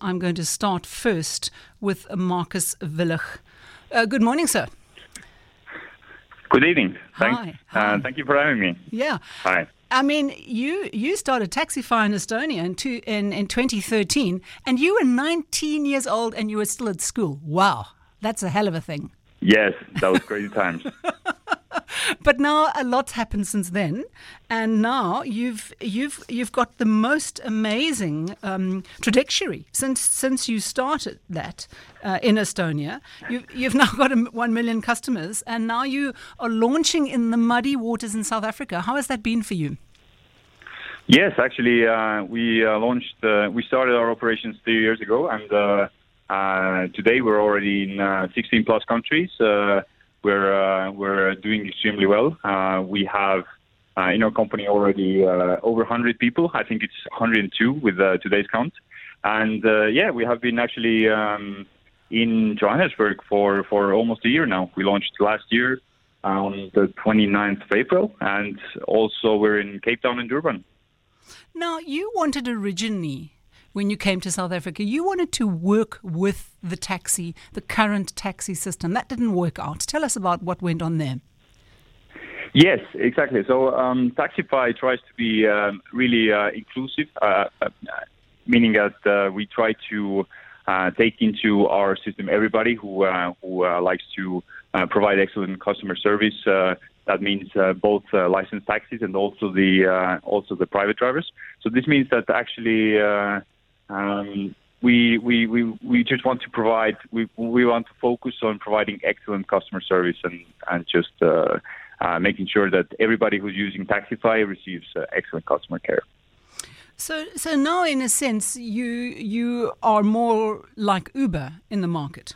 I'm going to start first with Markus Villig. Uh, good morning, sir. Good evening. Thanks. Hi. Hi. Uh, thank you for having me. Yeah. Hi. I mean, you you started Taxify in Estonia in, two, in in 2013, and you were 19 years old, and you were still at school. Wow, that's a hell of a thing. Yes, that was crazy times. But now a lot's happened since then, and now you've you've you've got the most amazing um, trajectory since since you started that uh, in Estonia. You've you've now got a, one million customers, and now you are launching in the muddy waters in South Africa. How has that been for you? Yes, actually, uh, we uh, launched. Uh, we started our operations three years ago, and uh, uh, today we're already in uh, 16 plus countries. We're uh, we're doing extremely well. Uh, we have uh, in our company already over 100 people. I think it's 102 with today's count. And yeah, we have been actually um, in Johannesburg for, for almost a year now. We launched last year on the 29th of April, and also we're in Cape Town and Durban. Now, you wanted originally, when you came to South Africa, you wanted to work with the taxi, the current taxi system. That didn't work out. Tell us about what went on there. Yes, exactly. So um, Taxify tries to be um, really uh, inclusive, uh, uh, meaning that uh, we try to uh, take into our system everybody who uh, who likes to provide excellent customer service. That means both licensed taxis and also the also the private drivers. So this means that actually. Uh, um, we, we, we, we just want to provide, we, we want to focus on providing excellent customer service and, and just uh, uh, making sure that everybody who's using Taxify receives uh, excellent customer care. So, so now, in a sense, you you are more like Uber in the market.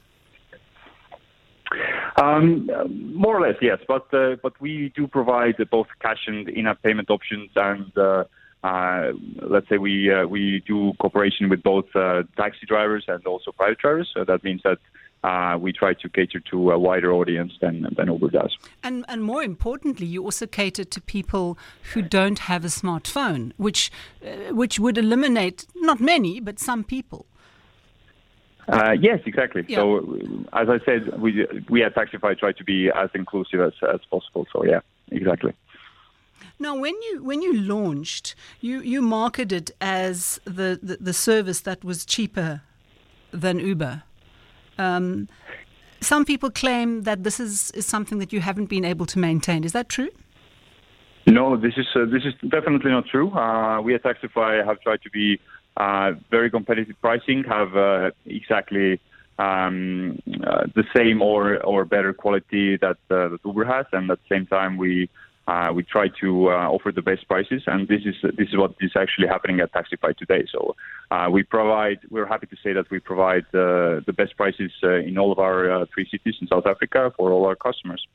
Um, more or less, yes. But uh, but we do provide both cash and in-app payment options, and uh, let's say we uh, we do cooperation with both uh, taxi drivers and also private drivers. So that means that uh, we try to cater to a wider audience than than Uber does. And and more importantly, you also cater to people who don't have a smartphone, which uh, which would eliminate not many, but some people. Uh, yes, exactly. Yeah. So, as I said, we we at Taxify try to be as inclusive as, as possible. So, yeah, exactly. Now, when you when you launched, you you marketed as the, the, the service that was cheaper than Uber. Um, some people claim that this is, is something that you haven't been able to maintain. Is that true? No, this is uh, this is definitely not true. Uh, we at Taxify have tried to be uh, very competitive pricing, have uh, exactly um, uh, the same or or better quality that uh, that Uber has, and at the same time we. Uh, we try to uh, offer the best prices, and this is this is what is actually happening at Taxify today. So uh, we provide. We're happy to say that we provide uh, the best prices uh, in all of our uh, three cities in South Africa for all our customers.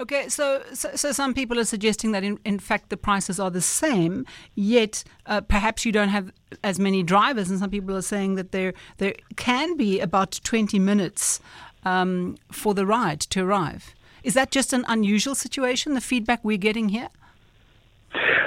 Okay, so, so so some people are suggesting that in, in fact the prices are the same, yet perhaps you don't have as many drivers, and some people are saying that there there can be about twenty minutes um, for the ride to arrive. Is that just an unusual situation? The feedback we're getting here.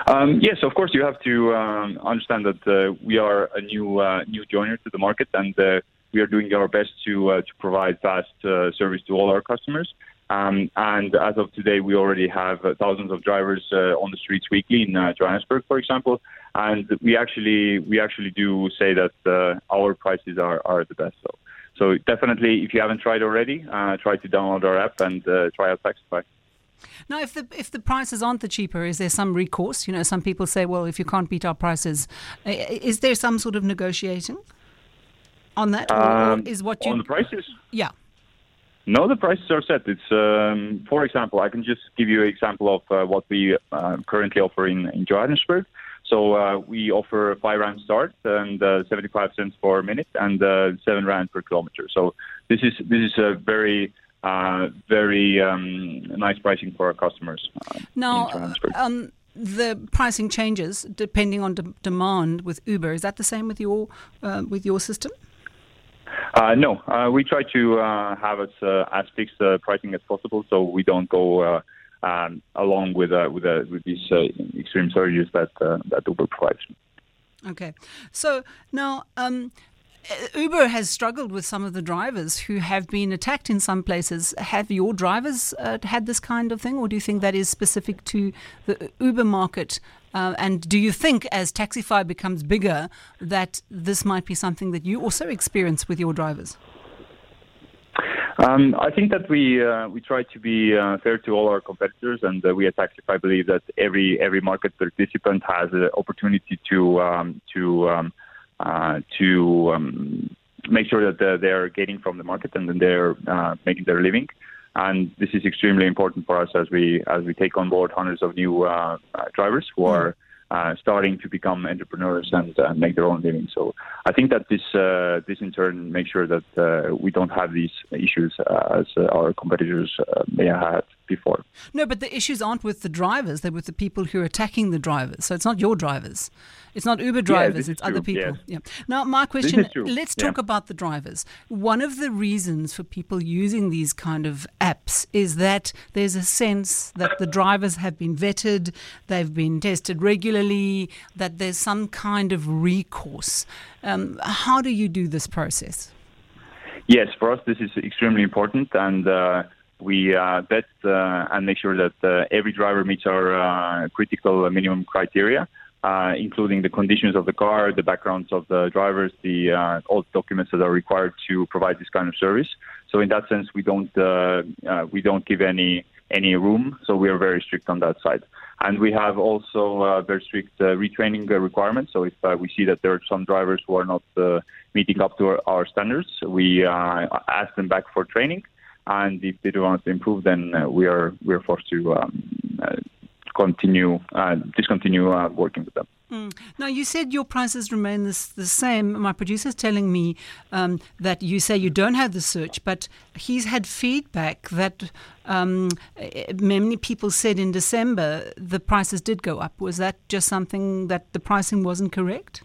Um, yes, of course, you have to um, understand that uh, we are a new uh, new joiner to the market, and uh, we are doing our best to uh, to provide fast uh, service to all our customers. Um, and as of today, we already have uh, thousands of drivers on the streets weekly in Johannesburg, for example. And we actually we actually do say that our prices are, are the best. So, so definitely, if you haven't tried already, uh, try to download our app and uh, try out Taxify. Now, if the if the prices aren't the cheaper, is there some recourse? You know, some people say, well, if you can't beat our prices, is there some sort of negotiating on that, Um, is what you? on the prices? yeah. No, the prices are set. It's, um, for example, I can just give you an example of uh, what we uh, currently offer in, in Johannesburg. So uh, we offer five rand start and uh, 75 cents per minute and uh, seven rand per kilometer. So this is this is a very uh, very um, nice pricing for our customers. Uh, Now, um, the pricing changes depending on de- demand with Uber. Is that the same with your uh, with your system? Uh, no, uh, we try to uh, have as uh, as fixed uh, pricing as possible, so we don't go uh, um, along with uh, with uh, with these uh, extreme surges that uh, that Uber provides. Okay. So now, um, Uber has struggled with some of the drivers who have been attacked in some places. Have your drivers uh, had this kind of thing, or do you think that is specific to the Uber market? Uh, and do you think, as Taxify becomes bigger, that this might be something that you also experience with your drivers? Um, I think that we uh, we try to be uh, fair to all our competitors, and uh, we at Taxify believe that every every market participant has an opportunity to um, to um, uh, to um, make sure that uh, they're getting from the market and then they're uh, making their living. And this is extremely important for us as we as we take on board hundreds of new drivers who mm. are uh, starting to become entrepreneurs and uh, make their own living. So I think that this uh, this in turn makes sure that uh, we don't have these issues uh, as uh, our competitors may have had before. No, but the issues aren't with the drivers; they're with the people who are attacking the drivers. So it's not your drivers. It's not Uber drivers, it's other people. Yeah. Now, my question let's talk yeah. about the drivers. One of the reasons for people using these kind of apps is that there's a sense that the drivers have been vetted, they've been tested regularly, that there's some kind of recourse. Um, how do you do this process? Yes, for us, this is extremely important. And uh, we uh, vet uh, and make sure that uh, every driver meets our uh, critical minimum criteria uh, including the conditions of the car, the backgrounds of the drivers, the uh, all documents that are required to provide this kind of service. So in that sense, we don't uh, uh we don't give any any room. So we are very strict on that side. And we have also uh, very strict uh, retraining requirements. So if we see that there are some drivers who are not meeting up to our, our standards, we uh ask them back for training. And if they do want to improve, then we are we are forced to um, continue uh, discontinue uh, working with them. Mm. Now, you said your prices remain this, the same. My producer is telling me um, that you say you don't have the search, but he's had feedback that um, many people said in December the prices did go up. Was that just something that the pricing wasn't correct?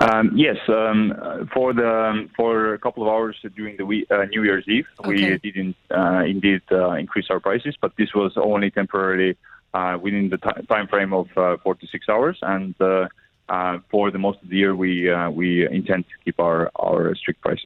Um, yes, um, for the for a couple of hours during the week, uh, New Year's Eve, okay. we didn't uh, indeed uh, increase our prices, but this was only temporarily uh, within the t- time frame of uh, four to six hours. And uh, uh, for the most of the year, we uh, we intend to keep our, our strict prices.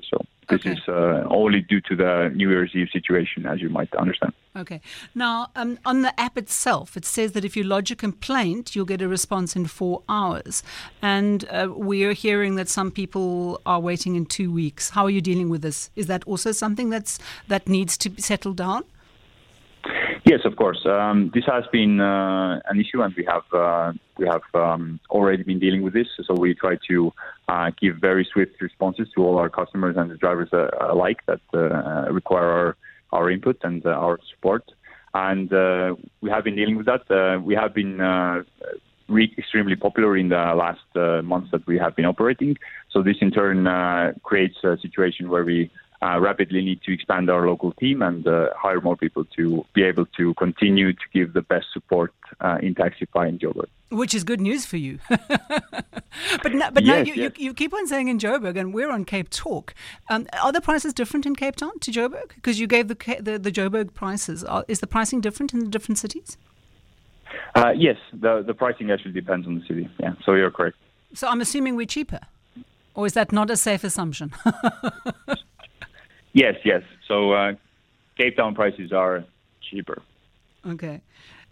This okay. is uh, only due to the New Year's Eve situation, as you might understand. Okay. Now, um, on the app itself, it says that if you lodge a complaint, you'll get a response in four hours. And we are hearing that some people are waiting in two weeks. How are you dealing with this? Is that also something that's that needs to be settled down? Yes, of course. Um, this has been uh, an issue, and we have uh, we have um, already been dealing with this. So we try to uh, give very swift responses to all our customers and the drivers uh, alike that uh, require our our input and uh, our support. And we have been dealing with that. we have been re- extremely popular in the last months that we have been operating. So this in turn creates a situation where we uh, rapidly need to expand our local team and uh, hire more people to be able to continue to give the best support uh, in Taxify in Joburg. Which is good news for you. but no, but yes, now you, yes. you, you, keep on saying in Joburg, and we're on Cape Talk. Um, are the prices different in Cape Town to Joburg? Because you gave the, the, the Joburg prices. Are, is the pricing different in the different cities? Uh, yes, the, the pricing actually depends on the city. Yeah, so you're correct. So I'm assuming we're cheaper. Or is that not a safe assumption? Yes, yes. So uh, Cape Town prices are cheaper. Okay.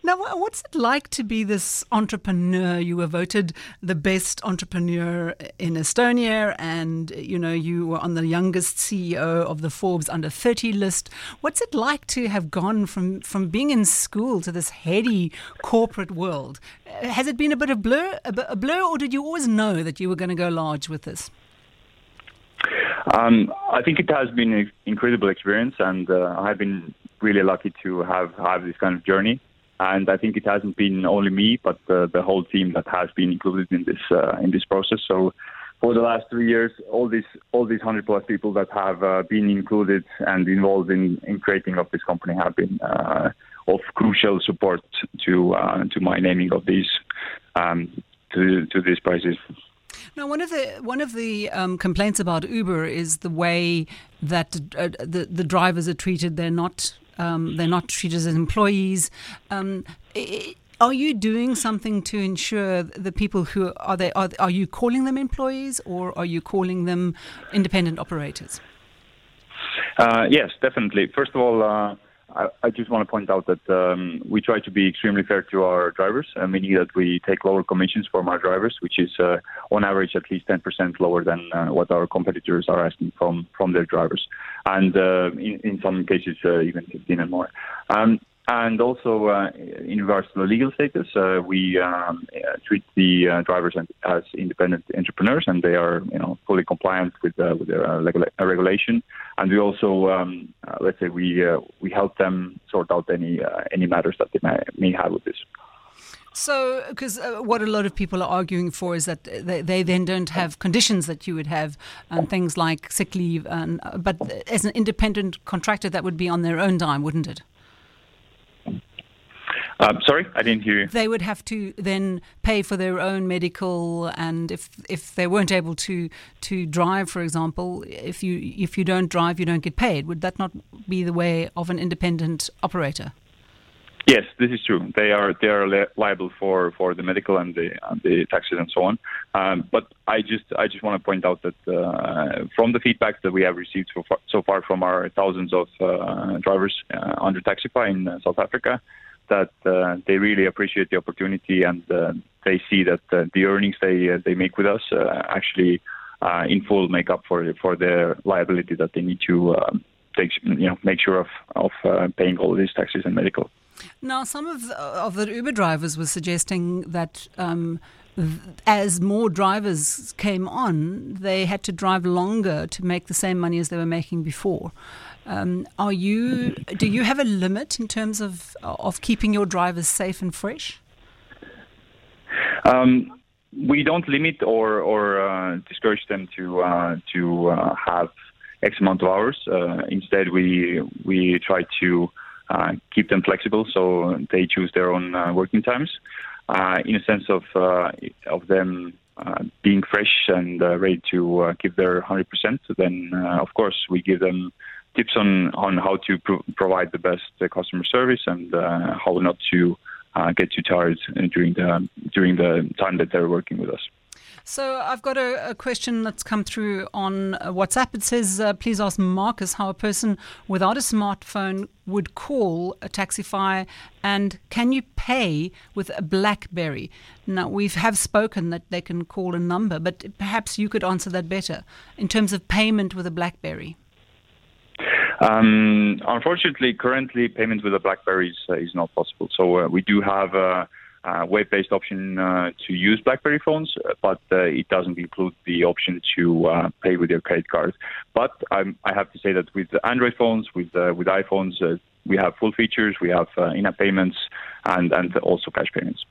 Now, what's it like to be this entrepreneur? You were voted the best entrepreneur in Estonia, and you know you were on the youngest CEO of the Forbes under 30 list. What's it like to have gone from from being in school to this heady corporate world? Has it been a bit of blur, a blur, or did you always know that you were going to go large with this? Um, I think it has been an incredible experience, and uh, I've been really lucky to have have this kind of journey. And I think it hasn't been only me, but uh, the whole team that has been included in this uh, in this process. So, for the last three years, all these all these hundred plus people that have uh, been included and involved in, in creating of this company have been uh, of crucial support to uh, to my naming of these um, to to these prizes. Now, one of the one of the um, complaints about Uber is the way that uh, the the drivers are treated. They're not um, they're not treated as employees. Um, Are you doing something to ensure the people who are they are, are you calling them employees or are you calling them independent operators? Uh, yes, definitely. First of all, uh, I, I, just want to point out that um, we try to be extremely fair to our drivers, uh, meaning that we take lower commissions from our drivers, which is uh, on average at least 10% lower than uh, what our competitors are asking from from their drivers, and uh, in, in some cases even 15 and more. Um, and also, uh, in regards to the legal status, uh, we um, uh, treat the uh, drivers as independent entrepreneurs, and they are, you know, fully compliant with uh, with their uh, regula- regulation. And we also, um, let's say, we we help them sort out any any matters that they may, may have with this. So, because uh, what a lot of people are arguing for is that they, they then don't have conditions that you would have, um, things like sick leave. And, but as an independent contractor, that would be on their own dime, wouldn't it? Um, sorry, I didn't hear you. They would have to then pay for their own medical, and if if they weren't able to to drive, for example, if you if you don't drive, you don't get paid. Would that not be the way of an independent operator? Yes, this is true. They are they are li- liable for, for the medical and the and the taxes and so on. Um, but I just I just want to point out that uh, from the feedback that we have received so far, so far from our thousands of uh, drivers uh, under Taxify in uh, South Africa, that uh, they really appreciate the opportunity and uh, they see that uh, the earnings they they make with us actually in full make up for for their liability that they need to um, take you know make sure of of paying all these taxes and medical. Now, some of of the Uber drivers were suggesting that. Um, as more drivers came on, they had to drive longer to make the same money as they were making before. Um, are you? Do you have a limit in terms of of keeping your drivers safe and fresh? Um, we don't limit or or uh, discourage them to uh, to uh, have X amount of hours. Uh, instead, we we try to uh, keep them flexible so they choose their own uh, working times. in a sense of of them being fresh and ready to give their 100%, then of course we give them tips on, on how to pro- provide the best uh, customer service and uh, how not to uh, get too tired during the during the time that they're working with us. So I've got a, a, question that's come through on WhatsApp. It says, uh, "Please ask Markus how a person without a smartphone would call a Taxify, and can you pay with a BlackBerry?" Now we have spoken that they can call a number, but perhaps you could answer that better in terms of payment with a BlackBerry. Um, unfortunately, currently payment with a BlackBerry is, uh, is not possible. So uh, we do have a, a web-based option uh, to use BlackBerry phones, but it doesn't include the option to pay with your credit card. But i have to say that with Android phones, with with iPhones, we have full features. We have in-app payments and and also cash payments.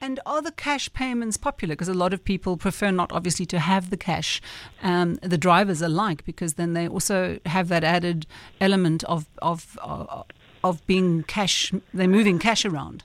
And are the cash payments popular? Because a lot of people prefer not obviously to have the cash. Um, the drivers alike, because then they also have that added element of of uh, of being cash. They're moving cash around.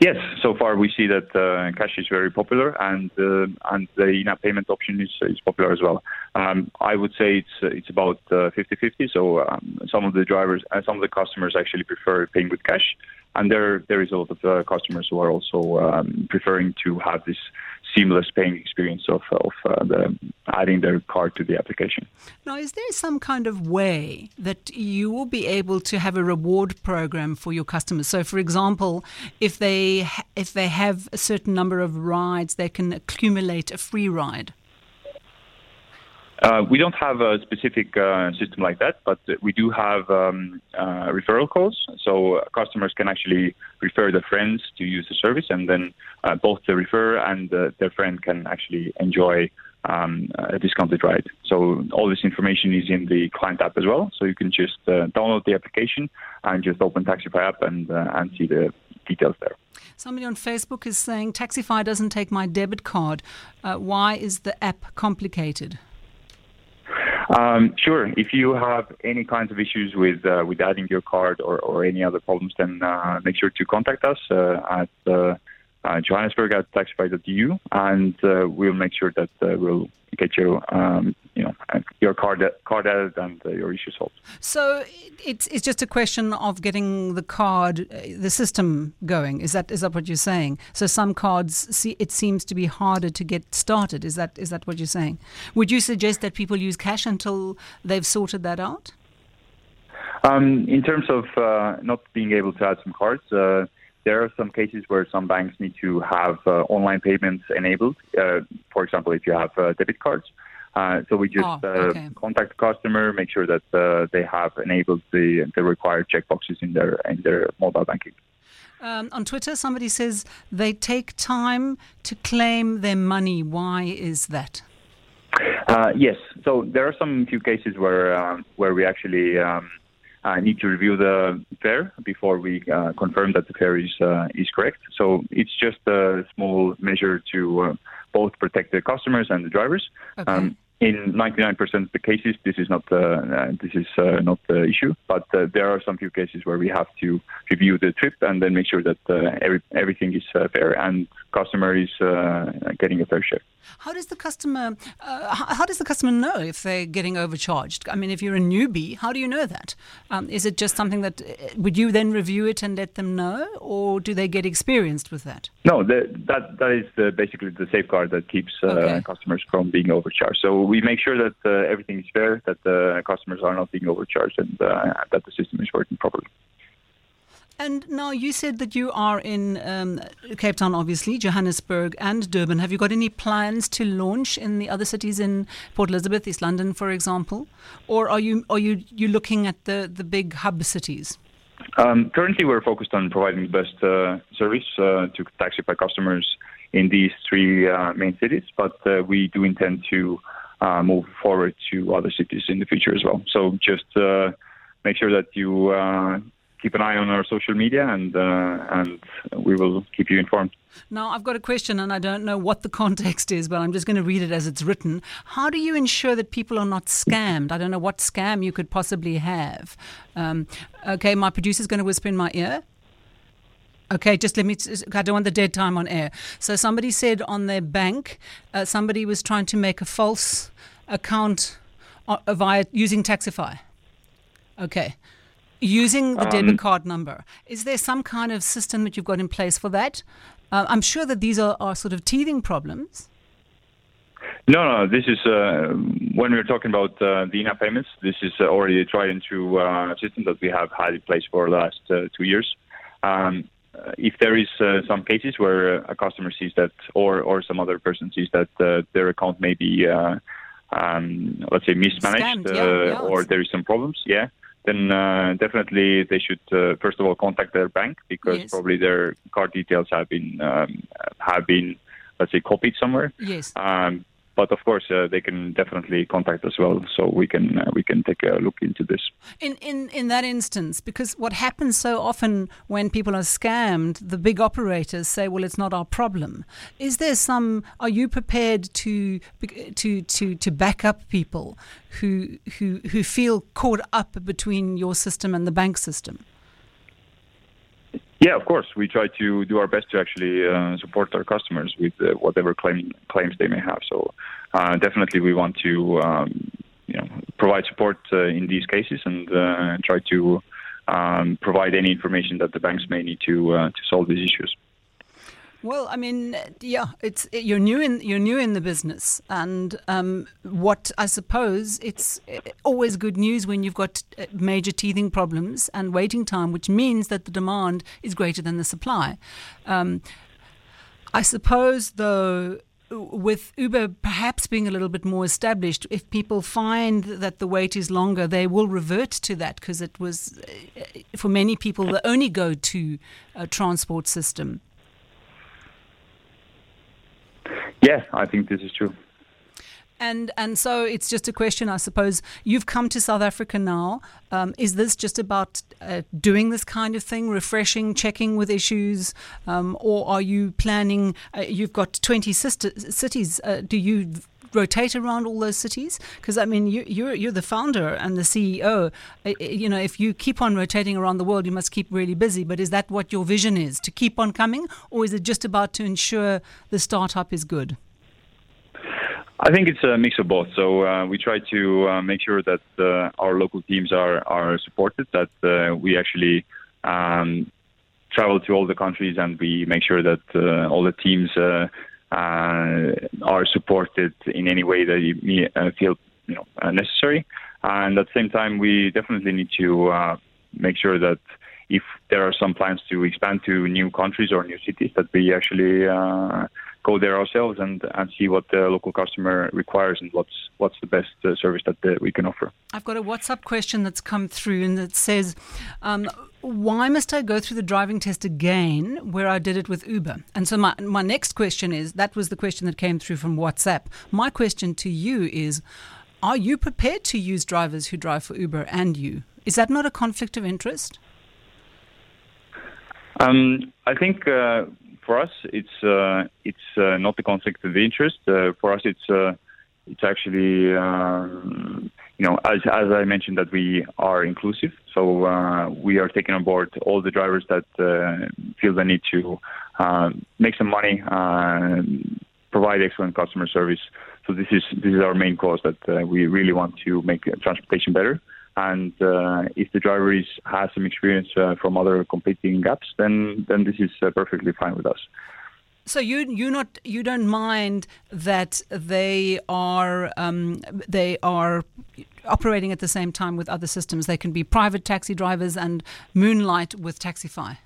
Yes, so far we see that uh, cash is very popular, and uh, and the in-app payment option is is popular as well. Um, I would say it's uh, it's about 50-50. Uh, so um, some of the drivers and some of the customers actually prefer paying with cash, and there there is a lot of uh, customers who are also um, preferring to have this seamless paying experience of of uh, the, adding their card to the application. Now, is there some kind of way that you will be able to have a reward program for your customers? So, for example, if they if they have a certain number of rides, they can accumulate a free ride. Uh, we don't have a specific uh, system like that, but we do have um, uh, referral codes. So customers can actually refer their friends to use the service, and then uh, both the referrer and their friend can actually enjoy um, a discounted ride. So all this information is in the client app as well. So you can just uh, download the application and just open Taxify app and uh, and see the details there. Somebody on Facebook is saying Taxify doesn't take my debit card. why is the app complicated? Um, sure. If you have any kinds of issues with uh, with adding your card or, or any other problems, then uh, make sure to contact us uh, at uh, uh, Johannesburg at taxify.eu, and uh, we'll make sure that we'll get you um, you know know your card card added and uh, your issue solved. So it's it's just a question of getting the card, uh, the system going. Is that is that what you're saying? So some cards, see, it seems to be harder to get started. Is that is that what you're saying? Would you suggest that people use cash until they've sorted that out? Um, in terms of uh, not being able to add some cards, uh, there are some cases where some banks need to have uh, online payments enabled. Uh, for example, if you have uh, debit cards. Uh, so we just Oh, okay. contact the customer, make sure that they have enabled the, the required checkboxes in their in their mobile banking. Um, on Twitter, somebody says they take time to claim their money. Why is that? Uh, yes. So there are some few cases where where we actually um, uh, need to review the fare before we uh, confirm that the fare is uh, is correct. So it's just a small measure to uh, both protect the customers and the drivers. Okay. In 99% of the cases, this is not uh, uh, this is uh, not the issue. But uh, there are some few cases where we have to review the trip and then make sure that uh, every, everything is uh, fair and customer is uh, getting a fair share. How does the customer uh, how, does the customer know if they're getting overcharged? I mean, if you're a newbie, how do you know that? Um, is it just something that would you then review it and let them know, or do they get experienced with that? No, the, that that is the, basically the safeguard that keeps uh, Okay. customers from being overcharged. So we make sure that uh, everything is fair, that the customers are not being overcharged, and uh, that the system is working properly. And now you said that you are in um, Cape Town, obviously, Johannesburg and Durban. Have you got any plans to launch in the other cities in Port Elizabeth, East London, for example, or are you are you you looking at the the big hub cities? Um, currently, we're focused on providing the best uh, service uh, to Taxify customers in these three uh, main cities, but uh, we do intend to uh, move forward to other cities in the future as well. So just uh, make sure that you uh, keep an eye on our social media, and uh, and we will keep you informed. Now, I've got a question, and I don't know what the context is, but I'm just going to read it as it's written. How do you ensure that people are not scammed? I don't know what scam you could possibly have. Um, okay, my producer's going to whisper in my ear. Okay, just let me. I don't want the dead time on air. So somebody said on their bank, uh, somebody was trying to make a false account uh, via using Taxify. Okay, using the Um, debit card number. Is there some kind of system that you've got in place for that? Uh, I'm sure that these are, are sort of teething problems. No, no. This is uh, when we're talking about uh, the in-app payments. This is uh, already a tried and true uh, system that we have had in place for the last uh, two years. Um, if there is uh, some cases where a customer sees that, or or some other person sees that uh, their account may be, uh, um, let's say, mismanaged, Scammed, yeah, uh, yeah. or there is some problems, yeah, then uh, definitely they should uh, first of all contact their bank because Yes. probably their card details have been um, have been, let's say, copied somewhere. Yes. Um, but of course, uh, they can definitely contact as well, so we can uh, we can take a look into this. In, in, in that instance, because what happens so often when people are scammed, the big operators say, well, it's not our problem. Is there some, are you prepared to, to, to, to back up people who, who, who feel caught up between your system and the bank system? Yeah, of course, we try to do our best to actually uh, support our customers with uh, whatever claim, claims they may have. So uh, definitely, we want to um, you know provide support uh, in these cases and uh, try to um, provide any information that the banks may need to uh, to solve these issues. Well, I mean, yeah, it's you're new in you're new in the business, and um, what I suppose it's always good news when you've got uh, major teething problems and waiting time, which means that the demand is greater than the supply. Um, I suppose, though, with Uber perhaps being a little bit more established, if people find that the wait is longer, they will revert to that because it was, uh, for many people, the only go-to uh, transport system. Yeah, I think this is true. And and so it's just a question, I suppose. You've come to South Africa now. Um, is this just about uh, doing this kind of thing, refreshing, checking with issues, um, or are you planning? Uh, you've got twenty sister cities. Uh, do you rotate around all those cities? Because I mean, you, you're you're the founder and the CEO. You know, if you keep on rotating around the world, you must keep really busy. But is that what your vision is? To keep on coming, or is it just about to ensure the startup is good? I think it's a mix of both. So uh, we try to uh, make sure that uh, our local teams are are supported, that uh, we actually um, travel to all the countries, and we make sure that uh, all the teams uh, are supported in any way that you feel you know necessary. And at the same time, we definitely need to make sure that if there are some plans to expand to new countries or new cities, that we actually go there ourselves and, and see what the local customer requires and what's what's the best uh, service that uh, we can offer. I've got a WhatsApp question that's come through and it says, um, why must I go through the driving test again where I did it with Uber? And so my, my next question is that was the question that came through from WhatsApp. My question to you is, are you prepared to use drivers who drive for Uber and you? Is that not a conflict of interest? Um, I think uh, for us, it's uh, it's uh, not a conflict of interest. Uh, for us, it's uh, it's actually um, you know as as I mentioned that we are inclusive, so uh, we are taking on board all the drivers that uh, feel the need to make some money, provide excellent customer service. So this is this is our main cause that we really want to make transportation better. And uh, if the driver is, has some experience uh, from other competing apps, then then this is uh, perfectly fine with us. So you you not you don't mind that they are um, they are operating at the same time with other systems. They can be private taxi drivers and moonlight with Taxify.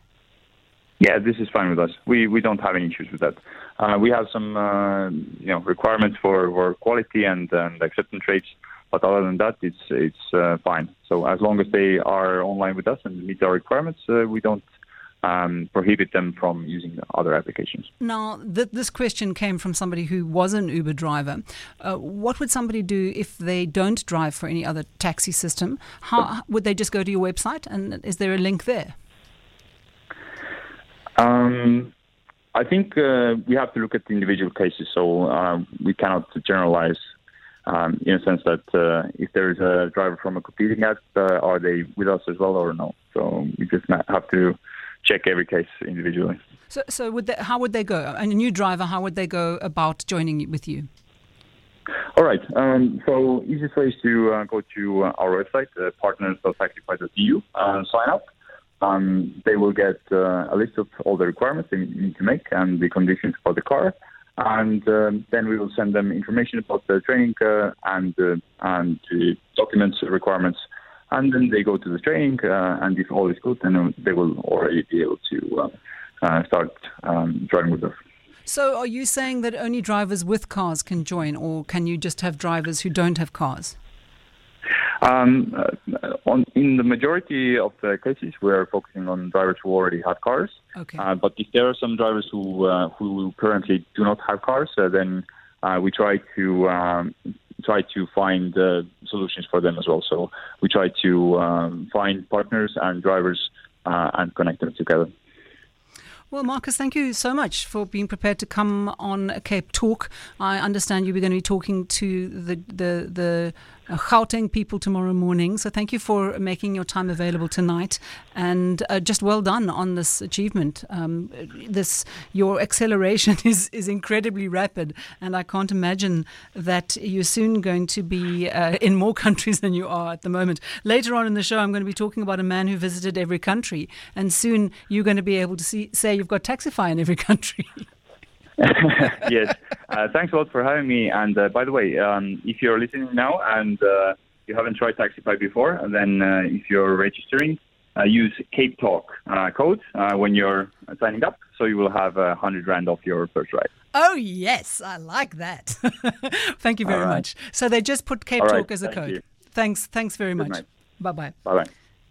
Yeah, this is fine with us. We we don't have any issues with that. Uh, we have some uh, you know requirements for, for quality and, and acceptance rates but other than that, it's it's uh, fine. So as long as they are online with us and meet our requirements, uh, we don't um, prohibit them from using other applications. Now, th- this question came from somebody who was an Uber driver. Uh, what would somebody do if they don't drive for any other taxi system? How would they just go to your website, and is there a link there? Um, I think uh, we have to look at the individual cases, so uh, we cannot generalize um, in a sense that uh, if there is a driver from a competing app, uh, are they with us as well or no? So we just have to check every case individually. So, so would they, how would they go? And a new driver, how would they go about joining with you? All right. Um, so easiest way is to uh, go to uh, our website, uh, partners.taxify.eu, uh, sign up. Um, they will get uh, a list of all the requirements they need to make and the conditions for the car and um, then we will send them information about the training uh, and uh, and the documents requirements, and then they go to the training, uh, and if all is good, then they will already be able to uh, uh, start um, driving with us. So, are you saying that only drivers with cars can join, or can you just have drivers who don't have cars? Um, uh, on, in the majority of the cases, we are focusing on drivers who already have cars. Okay. Uh, but if there are some drivers who uh, who currently do not have cars, uh, then uh, we try to um, try to find uh, solutions for them as well. So we try to um, find partners and drivers and connect them together. Well, Markus, thank you so much for being prepared to come on a Cape Talk. I understand you were going to be talking to the the the uh, Gauteng people tomorrow morning. So thank you for making your time available tonight, and uh, just well done on this achievement. Um, this your acceleration is is incredibly rapid, and I can't imagine that you're soon going to be uh, in more countries than you are at the moment. Later on in the show, I'm going to be talking about a man who visited every country, and soon you're going to be able to see, say you've got Taxify in every country. yes. Uh, thanks a lot for having me. And uh, by the way, um, if you're listening now and uh, you haven't tried Taxify before, then uh, if you're registering, uh, use Cape Talk uh, code when you're signing up, so you will have a hundred rand off your first ride. Oh yes, I like that. Thank you very right. much. So they just put Cape All Talk right. as a Thank code. You. Thanks. Thanks very Good much. Bye bye. Bye bye.